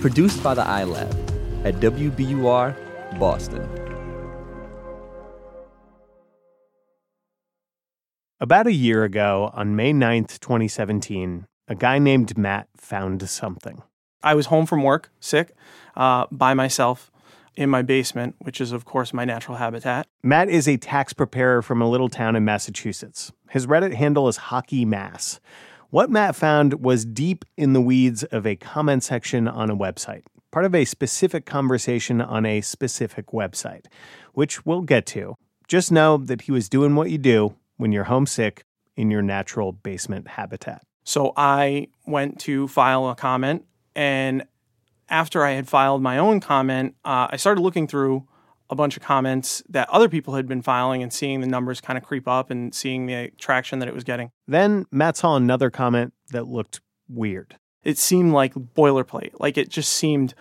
Produced by the iLab at WBUR Boston. About a year ago, on May 9th, 2017, a guy named Matt found something. I was home from work, sick, uh, by myself in my basement, which is, of course, my natural habitat. Matt is a tax preparer from a little town in Massachusetts. His Reddit handle is Hockey Mass. What Matt found was deep in the weeds of a comment section on a website, part of a specific conversation on a specific website, which we'll get to. Just know that he was doing what you do when you're homesick in your natural basement habitat. So I went to file a comment, and after I had filed my own comment, uh, I started looking through a bunch of comments that other people had been filing and seeing the numbers kind of creep up and seeing the traction that it was getting. Then Matt saw another comment that looked weird. It seemed like boilerplate, like it just seemed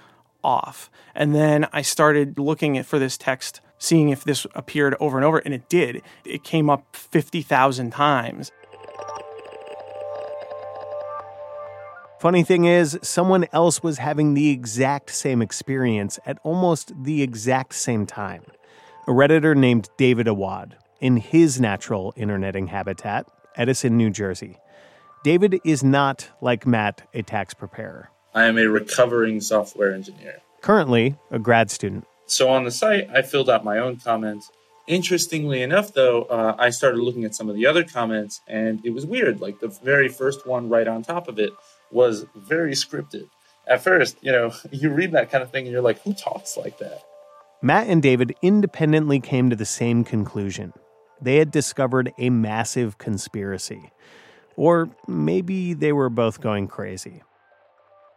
off. And then I started looking at for this text seeing if this appeared over and over, and it did. It came up 50,000 times. Funny thing is, someone else was having the exact same experience at almost the exact same time. A Redditor named David Awad, in his natural interneting habitat, Edison, New Jersey. David is not, like Matt, a tax preparer. I am a recovering software engineer. Currently, a grad student. So on the site, I filled out my own comments. Interestingly enough, though, uh, I started looking at some of the other comments, and it was weird. Like the very first one right on top of it was very scripted. At first, you know, you read that kind of thing and you're like, who talks like that? Matt and David independently came to the same conclusion. They had discovered a massive conspiracy. Or maybe they were both going crazy.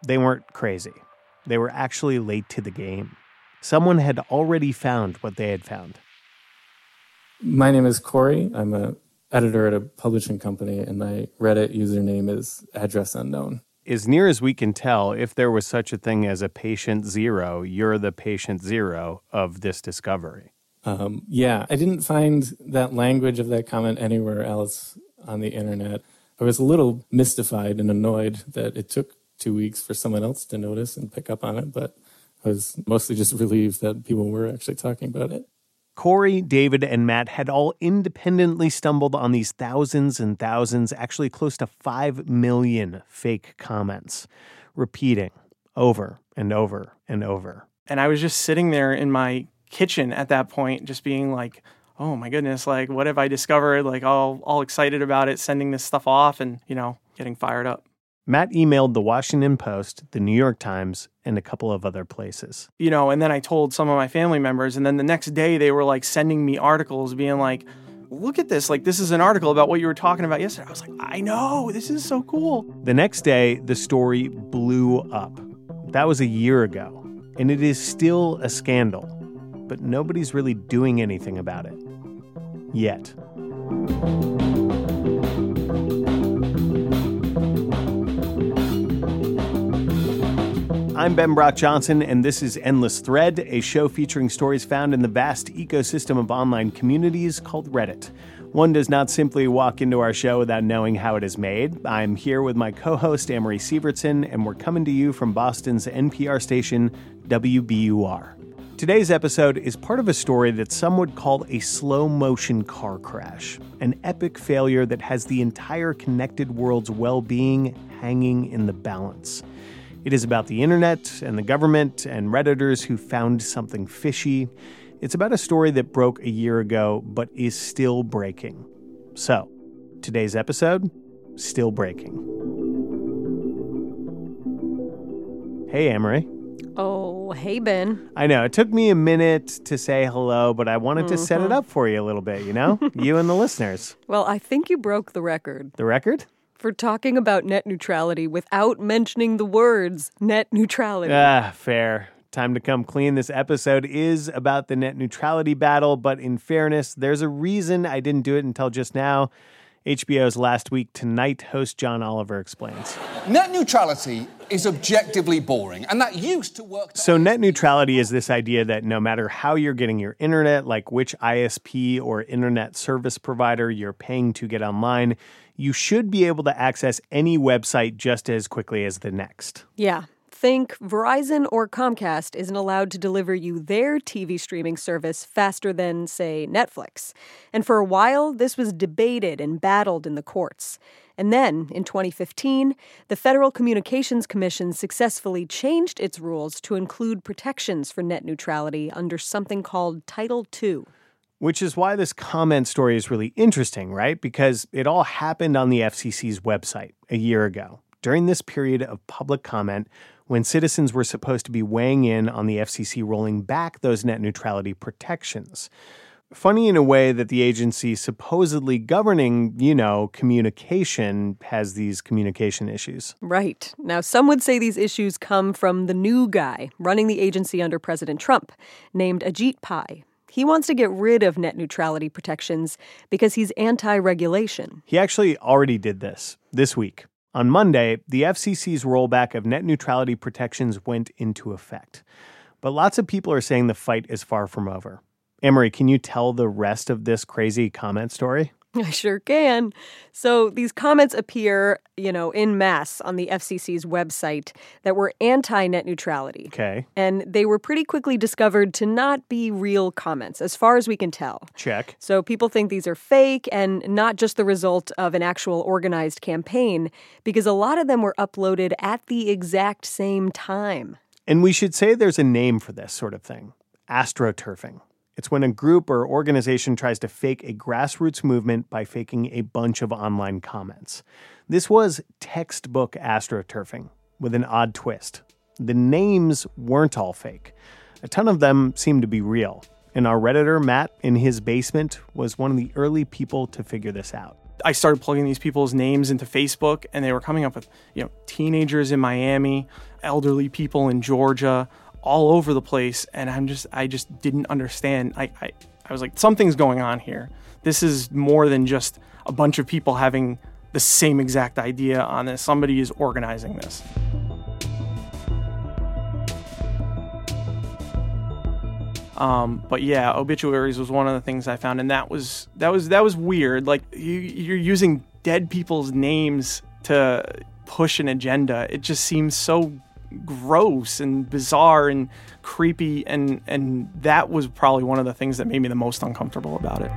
They weren't crazy. They were actually late to the game. Someone had already found what they had found. My name is Corey. I'm a editor at a publishing company, and my Reddit username is address unknown. As near as we can tell, if there was such a thing as a patient zero, you're the patient zero of this discovery. Um, yeah, I didn't find that language of that comment anywhere else on the internet. I was a little mystified and annoyed that it took two weeks for someone else to notice and pick up on it, but I was mostly just relieved that people were actually talking about it. Corey, David, and Matt had all independently stumbled on these thousands and thousands, actually close to 5 million fake comments, repeating over and over and over. And I was just sitting there in my kitchen at that point, just being like, oh my goodness, like, what have I discovered? Like, all, all excited about it, sending this stuff off and, you know, getting fired up. Matt emailed the Washington Post, the New York Times, and a couple of other places. You know, and then I told some of my family members, and then the next day they were like sending me articles being like, look at this. Like, this is an article about what you were talking about yesterday. I was like, I know, this is so cool. The next day, the story blew up. That was a year ago, and it is still a scandal, but nobody's really doing anything about it. Yet. I'm Ben Brock Johnson, and this is Endless Thread, a show featuring stories found in the vast ecosystem of online communities called Reddit. One does not simply walk into our show without knowing how it is made. I'm here with my co host, Amory Sievertson, and we're coming to you from Boston's NPR station, WBUR. Today's episode is part of a story that some would call a slow motion car crash, an epic failure that has the entire connected world's well being hanging in the balance. It is about the internet and the government and Redditors who found something fishy. It's about a story that broke a year ago but is still breaking. So, today's episode still breaking. Hey, Amory. Oh, hey, Ben. I know it took me a minute to say hello, but I wanted to set it Mhm. up for you a little bit, you know? you and the listeners. Well, I think you broke the record The record? For talking about net neutrality without mentioning the words net neutrality. Ah, fair. Time to come clean. This episode is about the net neutrality battle, but in fairness, there's a reason I didn't do it until just now. HBO's Last Week Tonight host John Oliver explains. Net neutrality is objectively boring, and that used to work. So, net neutrality is this idea that no matter how you're getting your internet, like which ISP or internet service provider you're paying to get online, you should be able to access any website just as quickly as the next. Yeah. Think Verizon or Comcast isn't allowed to deliver you their TV streaming service faster than, say, Netflix. And for a while, this was debated and battled in the courts. And then, in 2015, the Federal Communications Commission successfully changed its rules to include protections for net neutrality under something called Title II. Which is why this comment story is really interesting, right? Because it all happened on the FCC's website a year ago, during this period of public comment when citizens were supposed to be weighing in on the FCC rolling back those net neutrality protections funny in a way that the agency supposedly governing, you know, communication has these communication issues. Right. Now, some would say these issues come from the new guy running the agency under President Trump, named Ajit Pai. He wants to get rid of net neutrality protections because he's anti regulation. He actually already did this this week. On Monday, the FCC's rollback of net neutrality protections went into effect. But lots of people are saying the fight is far from over. Amory, can you tell the rest of this crazy comment story? I sure can. So these comments appear, you know, in mass on the FCC's website that were anti net neutrality. Okay. And they were pretty quickly discovered to not be real comments, as far as we can tell. Check. So people think these are fake and not just the result of an actual organized campaign, because a lot of them were uploaded at the exact same time. And we should say there's a name for this sort of thing astroturfing. It's when a group or organization tries to fake a grassroots movement by faking a bunch of online comments. This was textbook astroturfing with an odd twist. The names weren't all fake. A ton of them seemed to be real. And our Redditor, Matt, in his basement, was one of the early people to figure this out. I started plugging these people's names into Facebook, and they were coming up with, you know, teenagers in Miami, elderly people in Georgia, all over the place and i'm just i just didn't understand I, I i was like something's going on here this is more than just a bunch of people having the same exact idea on this somebody is organizing this Um, but yeah, obituaries was one of the things I found, and that was that was that was weird. Like you, you're using dead people's names to push an agenda. It just seems so gross and bizarre and creepy and and that was probably one of the things that made me the most uncomfortable about it.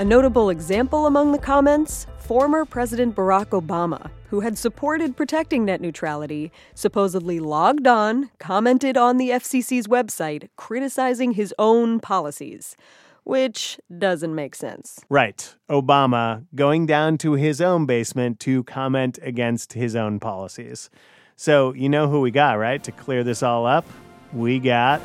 A notable example among the comments former President Barack Obama, who had supported protecting net neutrality, supposedly logged on, commented on the FCC's website, criticizing his own policies which doesn't make sense. Right. Obama going down to his own basement to comment against his own policies. So, you know who we got, right? To clear this all up? We got.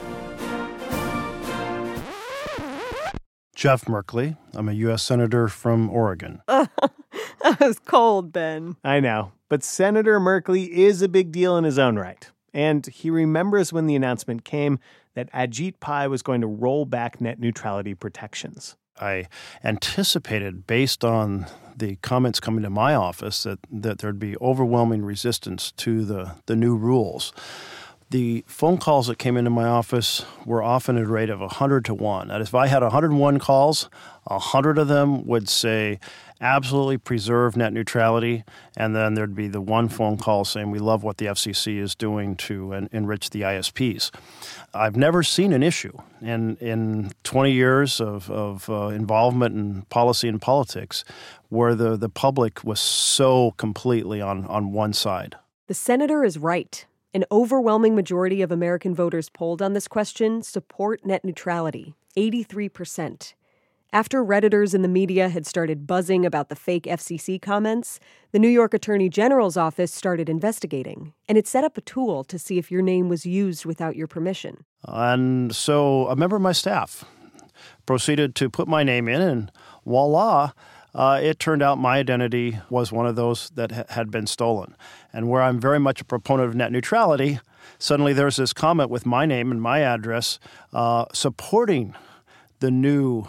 Jeff Merkley. I'm a U.S. Senator from Oregon. that was cold, Ben. I know. But Senator Merkley is a big deal in his own right. And he remembers when the announcement came that Ajit Pai was going to roll back net neutrality protections. I anticipated, based on the comments coming to my office, that, that there'd be overwhelming resistance to the, the new rules. The phone calls that came into my office were often at a rate of 100 to 1. That if I had 101 calls, 100 of them would say, absolutely preserve net neutrality, and then there'd be the one phone call saying, we love what the FCC is doing to en- enrich the ISPs. I've never seen an issue in in 20 years of, of uh, involvement in policy and politics where the, the public was so completely on, on one side. The senator is right. An overwhelming majority of American voters polled on this question support net neutrality 83%. After Redditors in the media had started buzzing about the fake FCC comments, the New York Attorney General's office started investigating, and it set up a tool to see if your name was used without your permission. And so a member of my staff proceeded to put my name in, and voila, uh, it turned out my identity was one of those that ha- had been stolen. And where I'm very much a proponent of net neutrality, suddenly there's this comment with my name and my address uh, supporting the new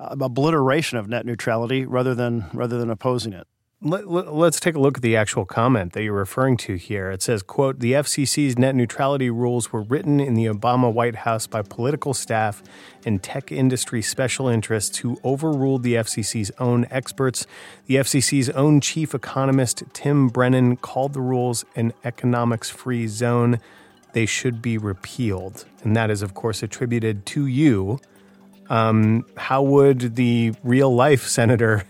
Uh, obliteration of net neutrality rather than rather than opposing it. Let, us take a look at the actual comment that you're referring to here. It says, quote, the FCC's net neutrality rules were written in the Obama White House by political staff and tech industry special interests who overruled the FCC's own experts. The FCC's own chief economist, Tim Brennan, called the rules an economics free zone. They should be repealed. And that is, of course, attributed to you. Um, how would the real life senator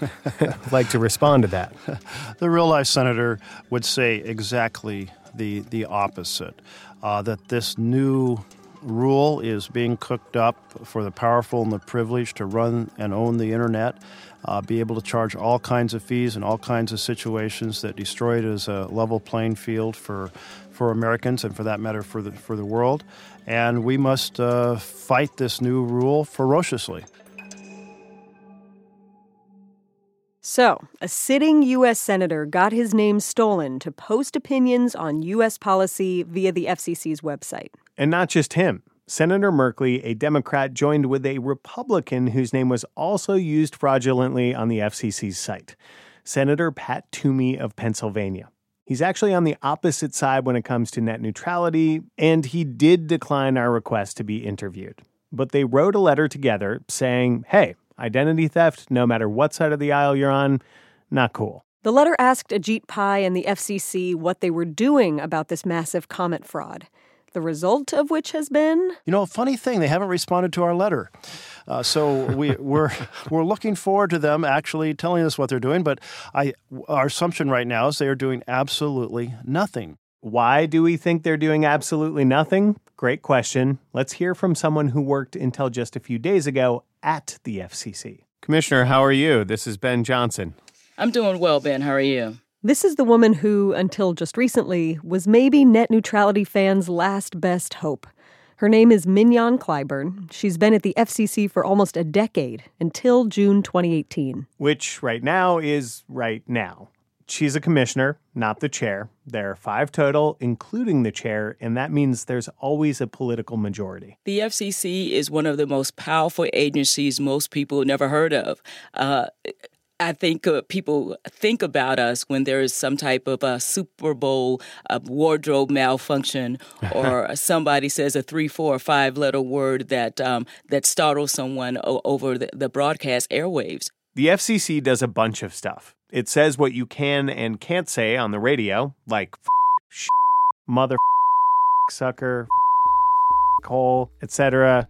like to respond to that? the real life senator would say exactly the the opposite. Uh, that this new rule is being cooked up for the powerful and the privileged to run and own the internet, uh, be able to charge all kinds of fees in all kinds of situations that destroy it as a level playing field for for Americans and for that matter for the for the world. And we must uh, fight this new rule ferociously. So, a sitting U.S. Senator got his name stolen to post opinions on U.S. policy via the FCC's website. And not just him. Senator Merkley, a Democrat, joined with a Republican whose name was also used fraudulently on the FCC's site Senator Pat Toomey of Pennsylvania. He's actually on the opposite side when it comes to net neutrality, and he did decline our request to be interviewed. But they wrote a letter together saying, hey, Identity theft, no matter what side of the aisle you're on, not cool. The letter asked Ajit Pai and the FCC what they were doing about this massive comment fraud. The result of which has been? You know, a funny thing, they haven't responded to our letter. Uh, so we, we're we're looking forward to them actually telling us what they're doing. But I, our assumption right now is they are doing absolutely nothing. Why do we think they're doing absolutely nothing? Great question. Let's hear from someone who worked until just a few days ago at the FCC. Commissioner, how are you? This is Ben Johnson. I'm doing well, Ben. How are you? This is the woman who, until just recently, was maybe net neutrality fans' last best hope. Her name is Mignon Clyburn. She's been at the FCC for almost a decade, until June 2018. Which right now is right now. She's a commissioner, not the chair. There are five total, including the chair, and that means there's always a political majority. The FCC is one of the most powerful agencies most people never heard of. Uh, I think uh, people think about us when there is some type of a Super Bowl uh, wardrobe malfunction, or somebody says a three, four, or five letter word that um, that startles someone o- over the, the broadcast airwaves. The FCC does a bunch of stuff. It says what you can and can't say on the radio, like f- sh- mother, f- sucker, f- hole, etc.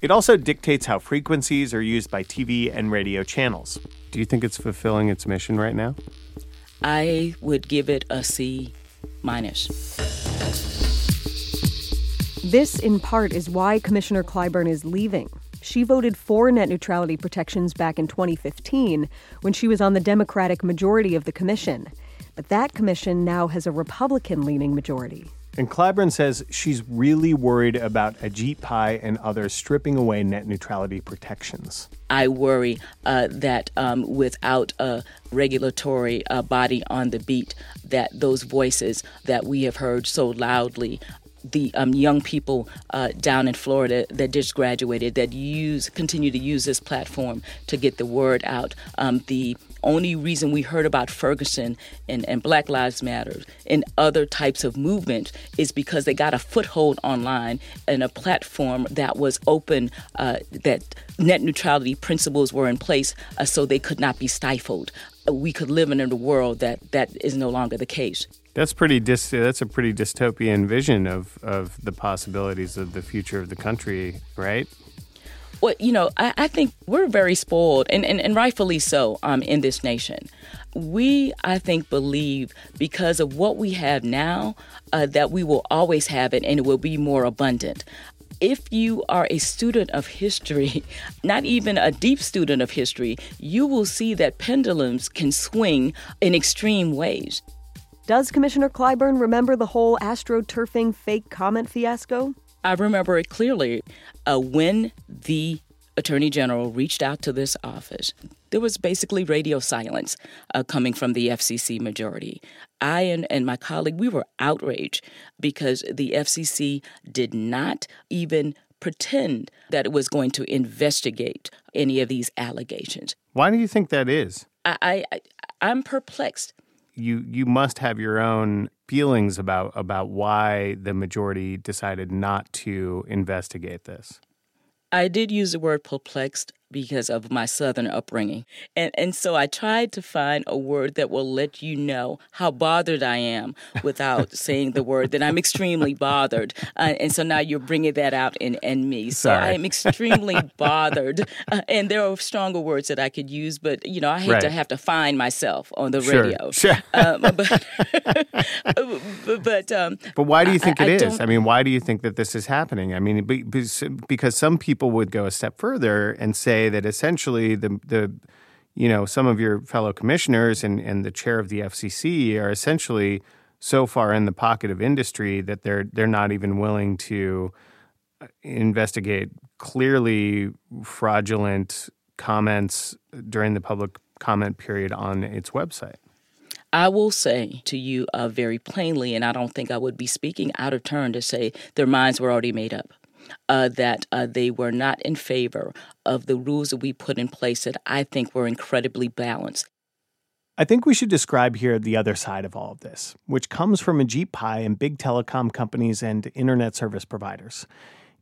It also dictates how frequencies are used by TV and radio channels. Do you think it's fulfilling its mission right now? I would give it a C minus. This, in part, is why Commissioner Clyburn is leaving. She voted for net neutrality protections back in 2015 when she was on the Democratic majority of the commission. But that commission now has a Republican leaning majority. And Clyburn says she's really worried about Ajit Pai and others stripping away net neutrality protections. I worry uh, that um, without a regulatory uh, body on the beat, that those voices that we have heard so loudly the um, young people uh, down in Florida that just graduated that use continue to use this platform to get the word out. Um, the only reason we heard about Ferguson and, and Black Lives Matter and other types of movement is because they got a foothold online and a platform that was open, uh, that net neutrality principles were in place uh, so they could not be stifled. We could live in a world that that is no longer the case. That's pretty dis- that's a pretty dystopian vision of, of the possibilities of the future of the country, right? Well, you know, I, I think we're very spoiled, and, and, and rightfully so, um, in this nation. We, I think, believe because of what we have now, uh, that we will always have it and it will be more abundant if you are a student of history, not even a deep student of history, you will see that pendulums can swing in extreme ways. Does Commissioner Clyburn remember the whole astroturfing fake comment fiasco? I remember it clearly. Uh, when the Attorney General reached out to this office, there was basically radio silence uh, coming from the FCC majority. I and, and my colleague, we were outraged because the FCC did not even pretend that it was going to investigate any of these allegations. Why do you think that is? I, I, I'm perplexed. You you must have your own feelings about about why the majority decided not to investigate this. I did use the word perplexed because of my southern upbringing. And and so I tried to find a word that will let you know how bothered I am without saying the word that I'm extremely bothered. Uh, and so now you're bringing that out in, in me. So Sorry. I am extremely bothered. Uh, and there are stronger words that I could use, but you know, I hate Right. to have to find myself on the Sure, radio. sure. Um, but but, but um, But why do you think I- it I is? I mean, why do you think that this is happening? I mean, be- be- because some people would go a step further and say that essentially the the you know some of your fellow commissioners and and the chair of the FCC are essentially so far in the pocket of industry that they're they're not even willing to uh, investigate clearly fraudulent comments during the public comment period on its website. I will say to you uh, very plainly, and I don't think I would be speaking out of turn to say their minds were already made up. Uh, that uh, they were not in favor of the rules that we put in place that I think were incredibly balanced. I think we should describe here the other side of all of this, which comes from Ajit Pai and big telecom companies and internet service providers.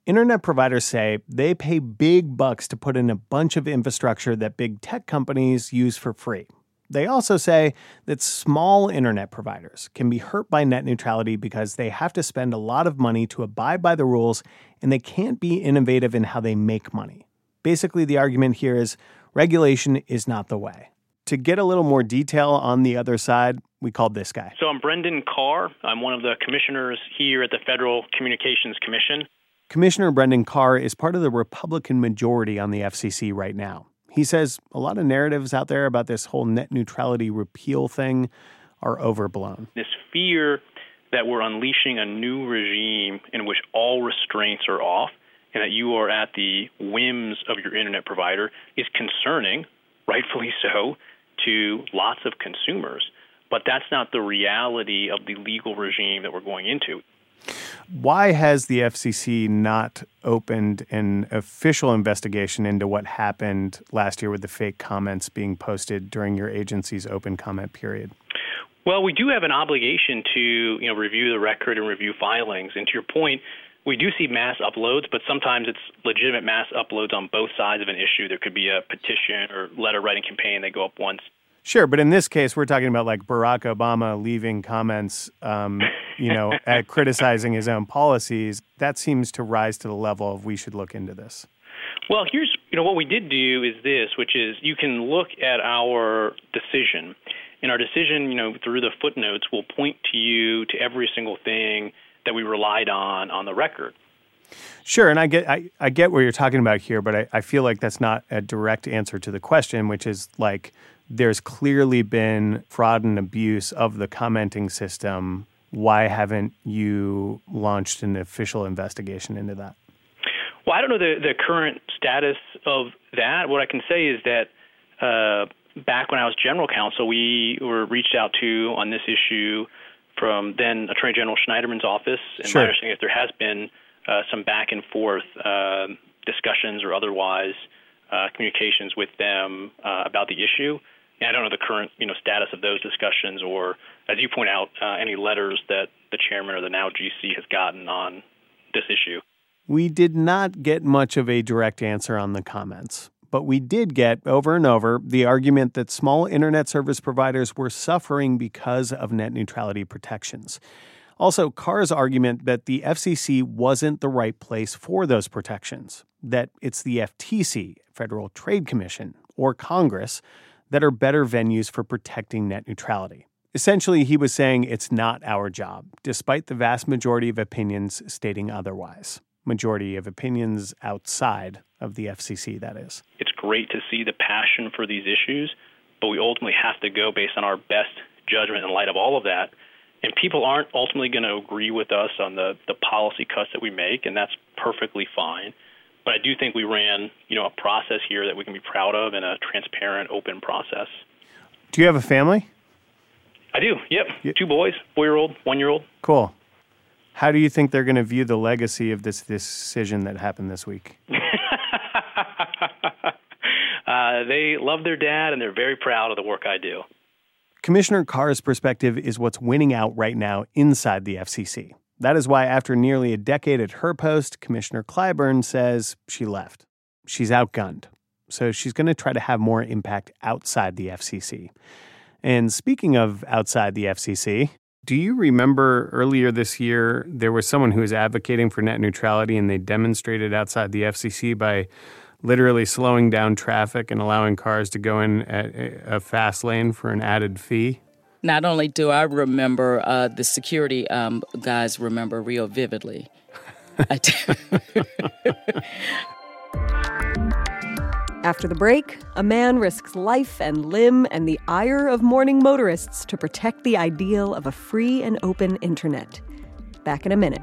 Internet providers say they pay big bucks to put in a bunch of infrastructure that big tech companies use for free. They also say that small internet providers can be hurt by net neutrality because they have to spend a lot of money to abide by the rules and they can't be innovative in how they make money. Basically, the argument here is regulation is not the way. To get a little more detail on the other side, we called this guy. So I'm Brendan Carr. I'm one of the commissioners here at the Federal Communications Commission. Commissioner Brendan Carr is part of the Republican majority on the FCC right now. He says a lot of narratives out there about this whole net neutrality repeal thing are overblown. This fear that we're unleashing a new regime in which all restraints are off and that you are at the whims of your internet provider is concerning, rightfully so, to lots of consumers. But that's not the reality of the legal regime that we're going into. Why has the FCC not opened an official investigation into what happened last year with the fake comments being posted during your agency's open comment period? Well, we do have an obligation to you know review the record and review filings. And to your point, we do see mass uploads, but sometimes it's legitimate mass uploads on both sides of an issue. There could be a petition or letter writing campaign that go up once. Sure, but in this case, we're talking about like Barack Obama leaving comments, um, you know, at criticizing his own policies. That seems to rise to the level of we should look into this. Well, here's you know what we did do is this, which is you can look at our decision. And our decision, you know, through the footnotes will point to you to every single thing that we relied on on the record. Sure, and I get I, I get what you're talking about here, but I, I feel like that's not a direct answer to the question, which is like there's clearly been fraud and abuse of the commenting system. Why haven't you launched an official investigation into that? Well, I don't know the, the current status of that. What I can say is that uh, back when I was general counsel, we were reached out to on this issue from then Attorney General Schneiderman's office. And Sure. my understanding is there has been uh, some back and forth uh, discussions or otherwise uh, communications with them uh, about the issue. And I don't know the current you know status of those discussions, or as you point out, uh, any letters that the chairman or the now GC has gotten on this issue. We did not get much of a direct answer on the comments, but we did get over and over the argument that small internet service providers were suffering because of net neutrality protections. Also, Carr's argument that the FCC wasn't the right place for those protections, that it's the FTC, Federal Trade Commission, or Congress that are better venues for protecting net neutrality. Essentially, he was saying it's not our job, despite the vast majority of opinions stating otherwise. Majority of opinions outside of the FCC, that is. it's great to see the passion for these issues, but we ultimately have to go based on our best judgment in light of all of that. And people aren't ultimately going to agree with us on the, the policy cuts that we make, and that's perfectly fine. But I do think we ran, you know, a process here that we can be proud of and a transparent, open process. Do you have a family? I do. Yep. Two boys, four-year-old, one-year-old. Cool. How do you think they're going to view the legacy of this decision that happened this week? Uh, they love their dad, and they're very proud of the work I do. Commissioner Carr's perspective is what's winning out right now inside the FCC. That is why, after nearly a decade at her post, Commissioner Clyburn says she left. She's outgunned. So she's going to try to have more impact outside the FCC. And speaking of outside the FCC, do you remember earlier this year there was someone who was advocating for net neutrality and they demonstrated outside the FCC by literally slowing down traffic and allowing cars to go in at a fast lane for an added fee? Not only do I remember, uh, the security um, guys remember real vividly. After the break, a man risks life and limb and the ire of morning motorists to protect the ideal of a free and open internet. Back in a minute.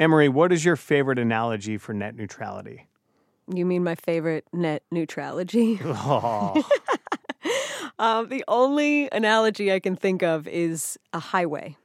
Amory, what is your favorite analogy for net neutrality? You mean my favorite net neutrality? Oh. um, the only analogy I can think of is a highway.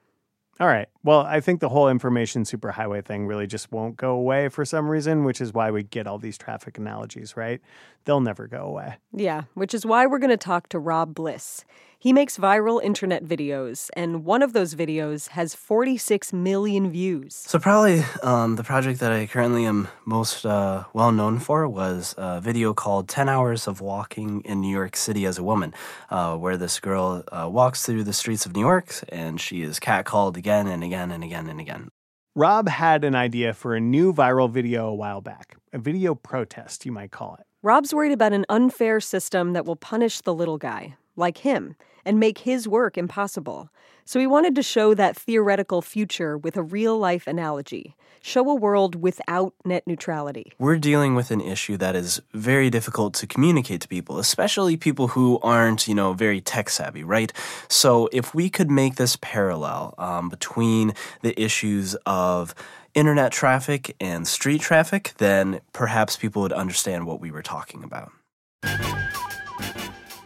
All right. Well, I think the whole information superhighway thing really just won't go away for some reason, which is why we get all these traffic analogies, right? They'll never go away. Yeah, which is why we're going to talk to Rob Bliss. He makes viral internet videos, and one of those videos has 46 million views. So, probably um, the project that I currently am most uh, well known for was a video called 10 Hours of Walking in New York City as a Woman, uh, where this girl uh, walks through the streets of New York and she is catcalled again and again and again and again. Rob had an idea for a new viral video a while back, a video protest, you might call it. Rob's worried about an unfair system that will punish the little guy, like him, and make his work impossible. So he wanted to show that theoretical future with a real life analogy, show a world without net neutrality. We're dealing with an issue that is very difficult to communicate to people, especially people who aren't, you know, very tech savvy, right? So if we could make this parallel um, between the issues of internet traffic and street traffic, then perhaps people would understand what we were talking about.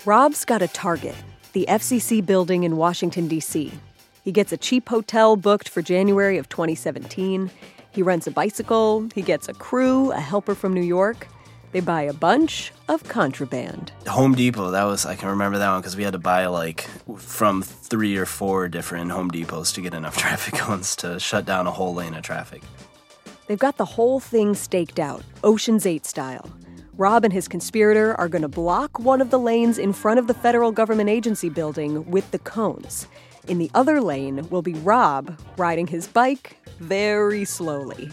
Rob's got a target the FCC building in Washington, D.C. He gets a cheap hotel booked for January of 2017. He rents a bicycle. He gets a crew, a helper from New York. They buy a bunch of contraband. Home Depot, that was, I can remember that one because we had to buy like from three or four different Home Depots to get enough traffic cones to shut down a whole lane of traffic. They've got the whole thing staked out, Ocean's 8 style. Rob and his conspirator are going to block one of the lanes in front of the federal government agency building with the cones. In the other lane will be Rob riding his bike very slowly.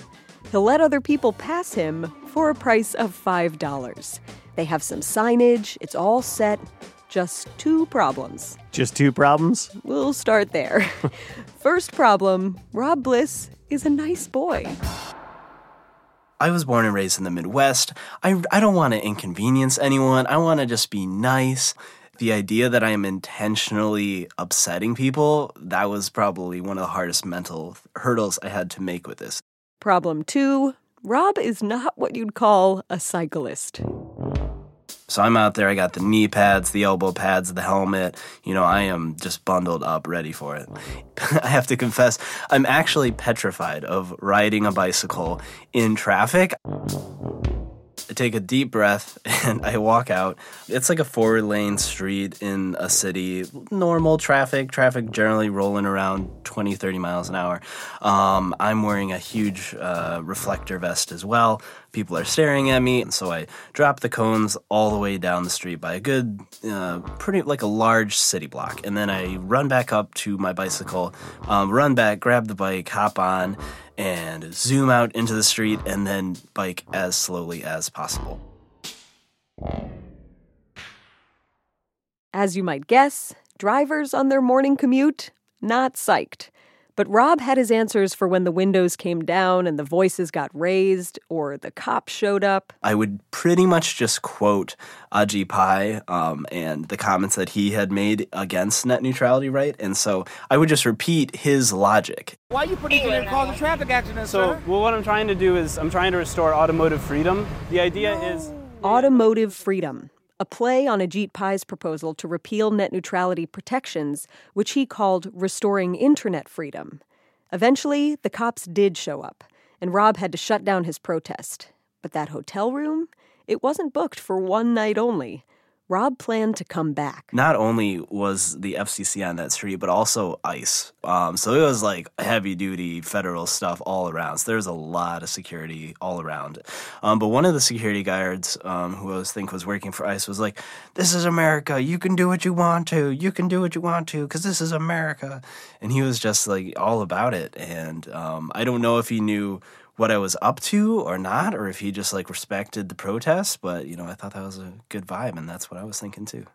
He'll let other people pass him for a price of $5. They have some signage, it's all set. Just two problems. Just two problems? We'll start there. First problem Rob Bliss is a nice boy. I was born and raised in the Midwest. I, I don't want to inconvenience anyone. I want to just be nice. The idea that I am intentionally upsetting people, that was probably one of the hardest mental hurdles I had to make with this. Problem two Rob is not what you'd call a cyclist. So I'm out there, I got the knee pads, the elbow pads, the helmet. You know, I am just bundled up, ready for it. I have to confess, I'm actually petrified of riding a bicycle in traffic. I take a deep breath and I walk out. It's like a four lane street in a city, normal traffic, traffic generally rolling around 20, 30 miles an hour. Um, I'm wearing a huge uh, reflector vest as well. People are staring at me, and so I drop the cones all the way down the street by a good, uh, pretty like a large city block, and then I run back up to my bicycle, um, run back, grab the bike, hop on, and zoom out into the street, and then bike as slowly as possible. As you might guess, drivers on their morning commute, not psyched. But Rob had his answers for when the windows came down and the voices got raised or the cops showed up. I would pretty much just quote Ajit Pai um, and the comments that he had made against net neutrality, right? And so I would just repeat his logic. Why are you predicting it cause a traffic accident, So, sir? well, what I'm trying to do is I'm trying to restore automotive freedom. The idea is Automotive freedom, a play on Ajit Pai's proposal to repeal net neutrality protections, which he called restoring internet freedom. Eventually, the cops did show up, and Rob had to shut down his protest. But that hotel room, it wasn't booked for one night only. Rob planned to come back. Not only was the FCC on that street, but also ICE. Um, so it was like heavy duty federal stuff all around. So there was a lot of security all around. Um, but one of the security guards, um, who I was think was working for ICE, was like, "This is America. You can do what you want to. You can do what you want to, because this is America." And he was just like all about it. And um, I don't know if he knew what I was up to or not, or if he just like respected the protest. But you know, I thought that was a good vibe, and that's what I was thinking too.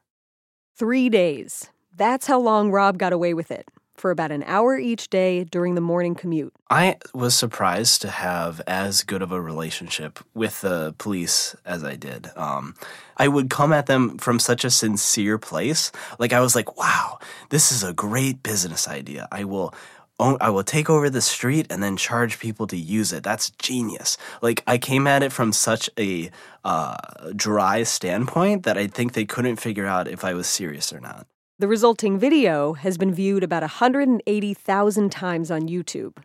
Three days. That's how long Rob got away with it, for about an hour each day during the morning commute. I was surprised to have as good of a relationship with the police as I did. Um, I would come at them from such a sincere place. Like I was like, "Wow, this is a great business idea. I will." Own- I will take over the street and then charge people to use it. That's genius. Like I came at it from such a uh, dry standpoint that I think they couldn't figure out if I was serious or not. The resulting video has been viewed about 180,000 times on YouTube.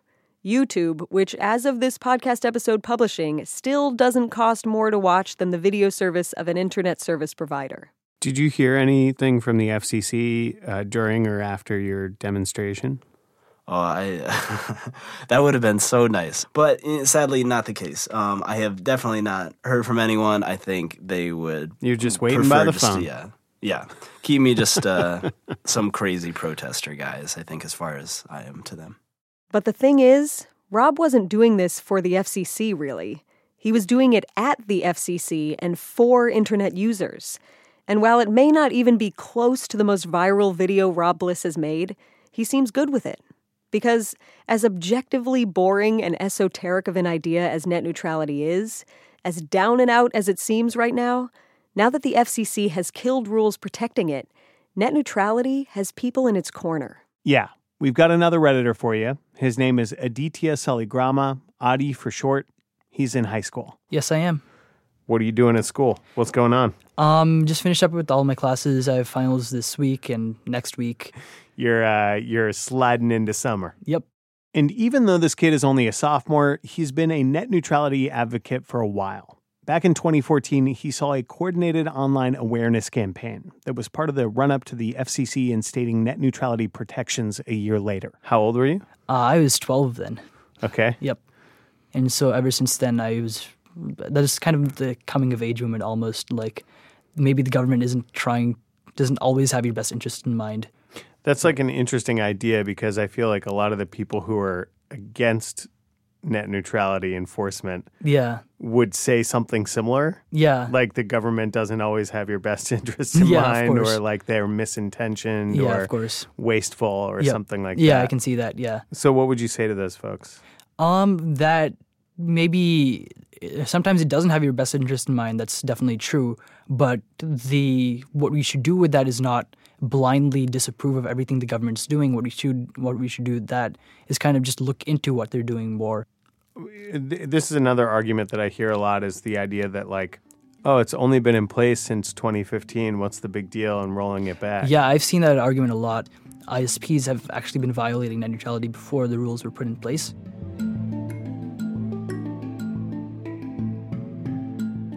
YouTube, which as of this podcast episode publishing, still doesn't cost more to watch than the video service of an internet service provider. Did you hear anything from the FCC uh, during or after your demonstration? Oh, I that would have been so nice, but eh, sadly not the case. Um, I have definitely not heard from anyone. I think they would. You're just waiting by prefer the just phone. yeah, yeah. Keep me just uh, some crazy protester guys. I think as far as I am to them. But the thing is, Rob wasn't doing this for the FCC, really. He was doing it at the FCC and for internet users. And while it may not even be close to the most viral video Rob Bliss has made, he seems good with it. Because, as objectively boring and esoteric of an idea as net neutrality is, as down and out as it seems right now, now that the FCC has killed rules protecting it, net neutrality has people in its corner. Yeah, we've got another Redditor for you. His name is Aditya Saligrama, Adi for short. He's in high school. Yes, I am. What are you doing at school? What's going on? Um, just finished up with all my classes. I have finals this week and next week. You're uh, you're sliding into summer. Yep. And even though this kid is only a sophomore, he's been a net neutrality advocate for a while. Back in 2014, he saw a coordinated online awareness campaign that was part of the run up to the FCC instating net neutrality protections a year later. How old were you? Uh, I was 12 then. Okay. Yep. And so ever since then, I was. That is kind of the coming of age moment almost. Like maybe the government isn't trying, doesn't always have your best interest in mind. That's like an interesting idea because I feel like a lot of the people who are against net neutrality enforcement Yeah. would say something similar. Yeah. Like the government doesn't always have your best interest in Yeah, mind or like they're misintentioned Yeah, or of course. wasteful or Yep. something like yeah, that. Yeah i can see that. Yeah. So what would you say to those folks? Um, that maybe sometimes it doesn't have your best interest in mind. That's definitely true. But the what we should do with that is not blindly disapprove of everything the government's doing. What we should what we should do that is kind of just look into what they're doing more. This is another argument that I hear a lot is the idea that like oh, it's only been in place since 2015. What's the big deal in rolling it back? Yeah, I've seen that argument a lot. ISPs have actually been violating net neutrality before the rules were put in place.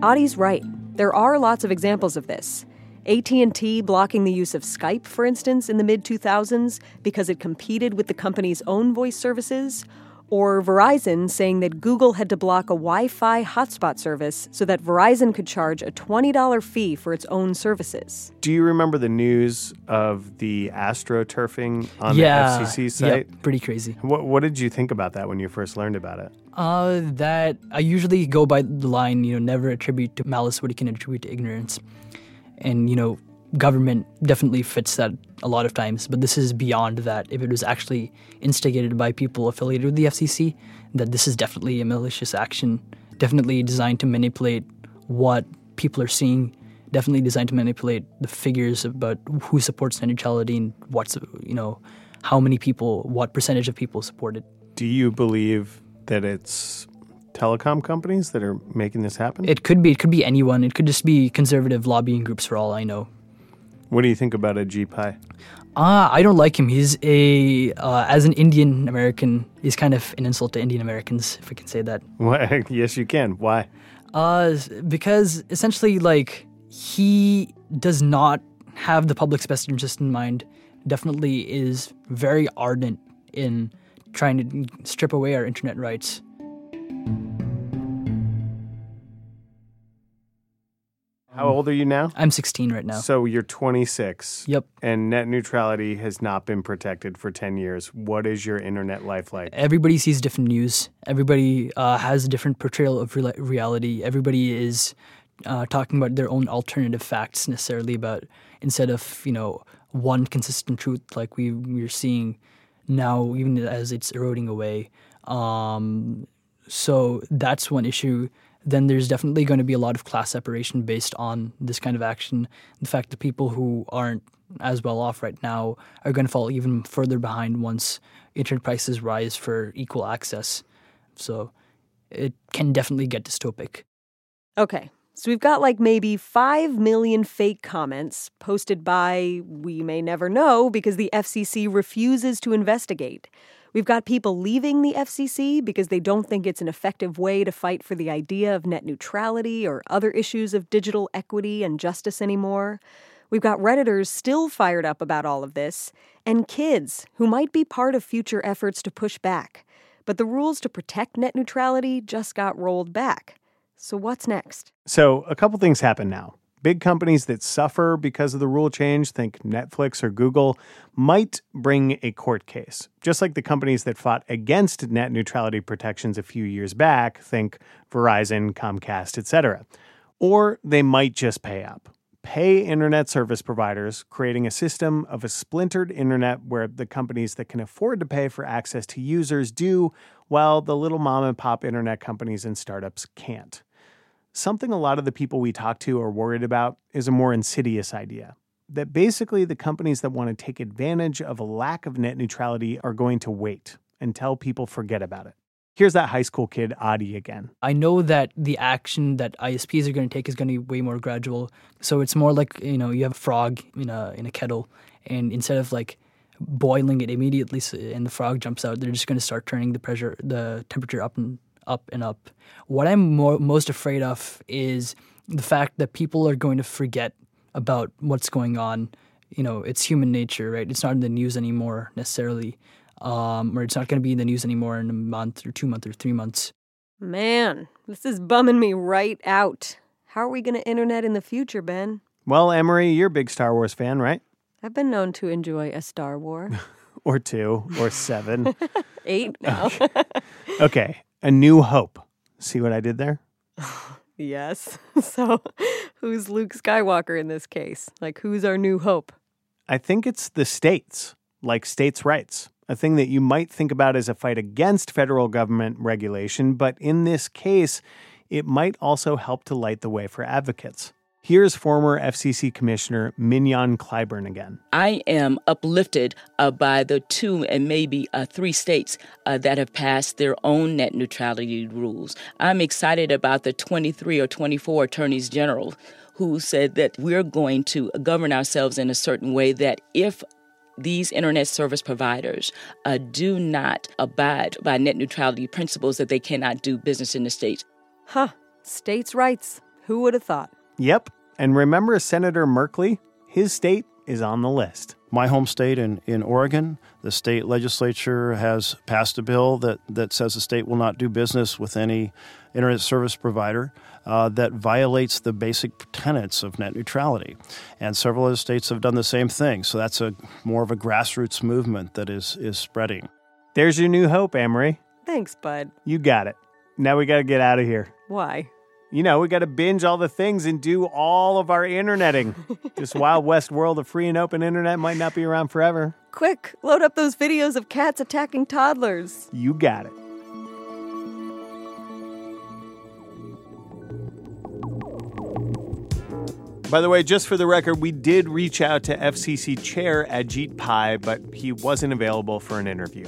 Adi's right. There are lots of examples of this. AT&T blocking the use of Skype, for instance, in the mid 2000s because it competed with the company's own voice services, or Verizon saying that Google had to block a Wi Fi hotspot service so that Verizon could charge a $20 fee for its own services. Do you remember the news of the astroturfing on yeah, the FCC site? Yeah, pretty crazy. What, what did you think about that when you first learned about it? Uh, that I usually go by the line, you know, never attribute to malice what you can attribute to ignorance. And, you know, government definitely fits that a lot of times, but this is beyond that. If it was actually instigated by people affiliated with the FCC, that this is definitely a malicious action, definitely designed to manipulate what people are seeing, definitely designed to manipulate the figures about who supports neutrality and what's, you know, how many people, what percentage of people support it. Do you believe that it's telecom companies that are making this happen? It could be. It could be anyone. It could just be conservative lobbying groups for all I know. What do you think about Ajit Pai? Uh, I don't like him. He's a, uh, as an Indian American, he's kind of an insult to Indian Americans, if I can say that. Why? yes, you can. Why? Uh, because essentially, like, he does not have the public's best interest in mind, definitely is very ardent in trying to strip away our internet rights. How old are you now? I'm 16 right now. So you're 26. Yep. And net neutrality has not been protected for 10 years. What is your internet life like? Everybody sees different news. Everybody uh, has a different portrayal of re- reality. Everybody is uh, talking about their own alternative facts necessarily about instead of you know one consistent truth like we we're seeing now, even as it's eroding away. Um, so that's one issue then there's definitely going to be a lot of class separation based on this kind of action. The fact that people who aren't as well off right now are going to fall even further behind once internet prices rise for equal access. So it can definitely get dystopic. Okay. So we've got like maybe 5 million fake comments posted by we may never know because the FCC refuses to investigate. We've got people leaving the FCC because they don't think it's an effective way to fight for the idea of net neutrality or other issues of digital equity and justice anymore. We've got Redditors still fired up about all of this, and kids who might be part of future efforts to push back. But the rules to protect net neutrality just got rolled back. So, what's next? So, a couple things happen now. Big companies that suffer because of the rule change, think Netflix or Google, might bring a court case. Just like the companies that fought against net neutrality protections a few years back, think Verizon, Comcast, etc. Or they might just pay up. Pay internet service providers, creating a system of a splintered internet where the companies that can afford to pay for access to users do, while the little mom and pop internet companies and startups can't. Something a lot of the people we talk to are worried about is a more insidious idea that basically the companies that want to take advantage of a lack of net neutrality are going to wait until people forget about it. Here's that high school kid, Adi, again. I know that the action that ISPs are going to take is going to be way more gradual. So it's more like, you know, you have a frog in a, in a kettle, and instead of like boiling it immediately and the frog jumps out, they're just going to start turning the pressure, the temperature up and up and up. What I'm more, most afraid of is the fact that people are going to forget about what's going on. You know, it's human nature, right? It's not in the news anymore necessarily, um, or it's not going to be in the news anymore in a month or two months or three months. Man, this is bumming me right out. How are we going to internet in the future, Ben? Well, Amory, you're a big Star Wars fan, right? I've been known to enjoy a Star War. or two, or seven. Eight now. okay. okay. A New Hope. See what I did there? yes. So, who's Luke Skywalker in this case? Like, who's our new hope? I think it's the states, like states' rights. a thing that you might think about as a fight against federal government regulation, but in this case, it might also help to light the way for advocates. Here's former FCC Commissioner Mignon Clyburn again. I am uplifted uh, by the two and maybe uh, three states uh, that have passed their own net neutrality rules. I'm excited about the 23 or 24 attorneys general who said that we're going to govern ourselves in a certain way that if these internet service providers uh, do not abide by net neutrality principles that they cannot do business in the states. Huh. States' rights. Who would have thought? Yep. And remember Senator Merkley? His state is on the list. My home state in, in Oregon, the state legislature has passed a bill that, that says the state will not do business with any internet service provider uh, that violates the basic tenets of net neutrality. And several other states have done the same thing. So that's a more of a grassroots movement that is, is spreading. There's your new hope, Amory. Thanks, bud. You got it. Now we got to get out of here. Why? You know, we got to binge all the things and do all of our interneting. this wild west world of free and open internet might not be around forever. Quick, load up those videos of cats attacking toddlers. You got it. By the way, just for the record, we did reach out to FCC Chair Ajit Pai, but he wasn't available for an interview.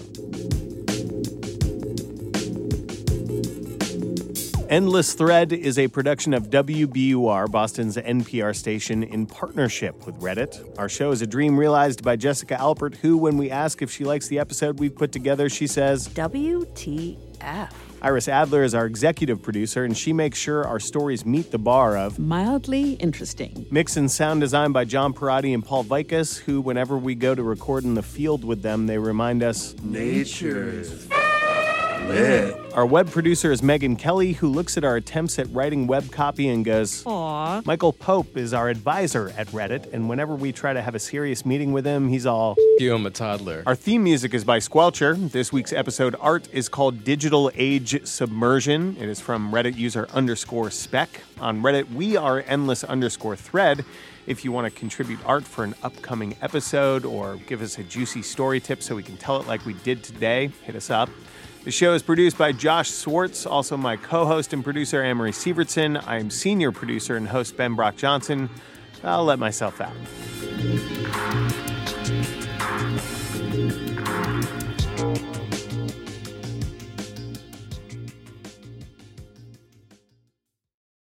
Endless Thread is a production of WBUR, Boston's NPR station, in partnership with Reddit. Our show is a dream realized by Jessica Alpert, who, when we ask if she likes the episode we've put together, she says, WTF. Iris Adler is our executive producer, and she makes sure our stories meet the bar of mildly interesting. Mix and sound design by John Parati and Paul Vaitkus, who, whenever we go to record in the field with them, they remind us nature is lit. Our web producer is Megan Kelly, who looks at our attempts at writing web copy and goes, Aww. Michael Pope is our advisor at Reddit, and whenever we try to have a serious meeting with him, he's all, You, I'm a toddler. Our theme music is by Squelcher. This week's episode art is called Digital Age Submersion. It is from Reddit user underscore spec. On Reddit, we are endless underscore thread. If you want to contribute art for an upcoming episode or give us a juicy story tip so we can tell it like we did today, hit us up. The show is produced by Josh Swartz, also my co host and producer, Amory Sievertson. I am senior producer and host, Ben Brock Johnson. I'll let myself out.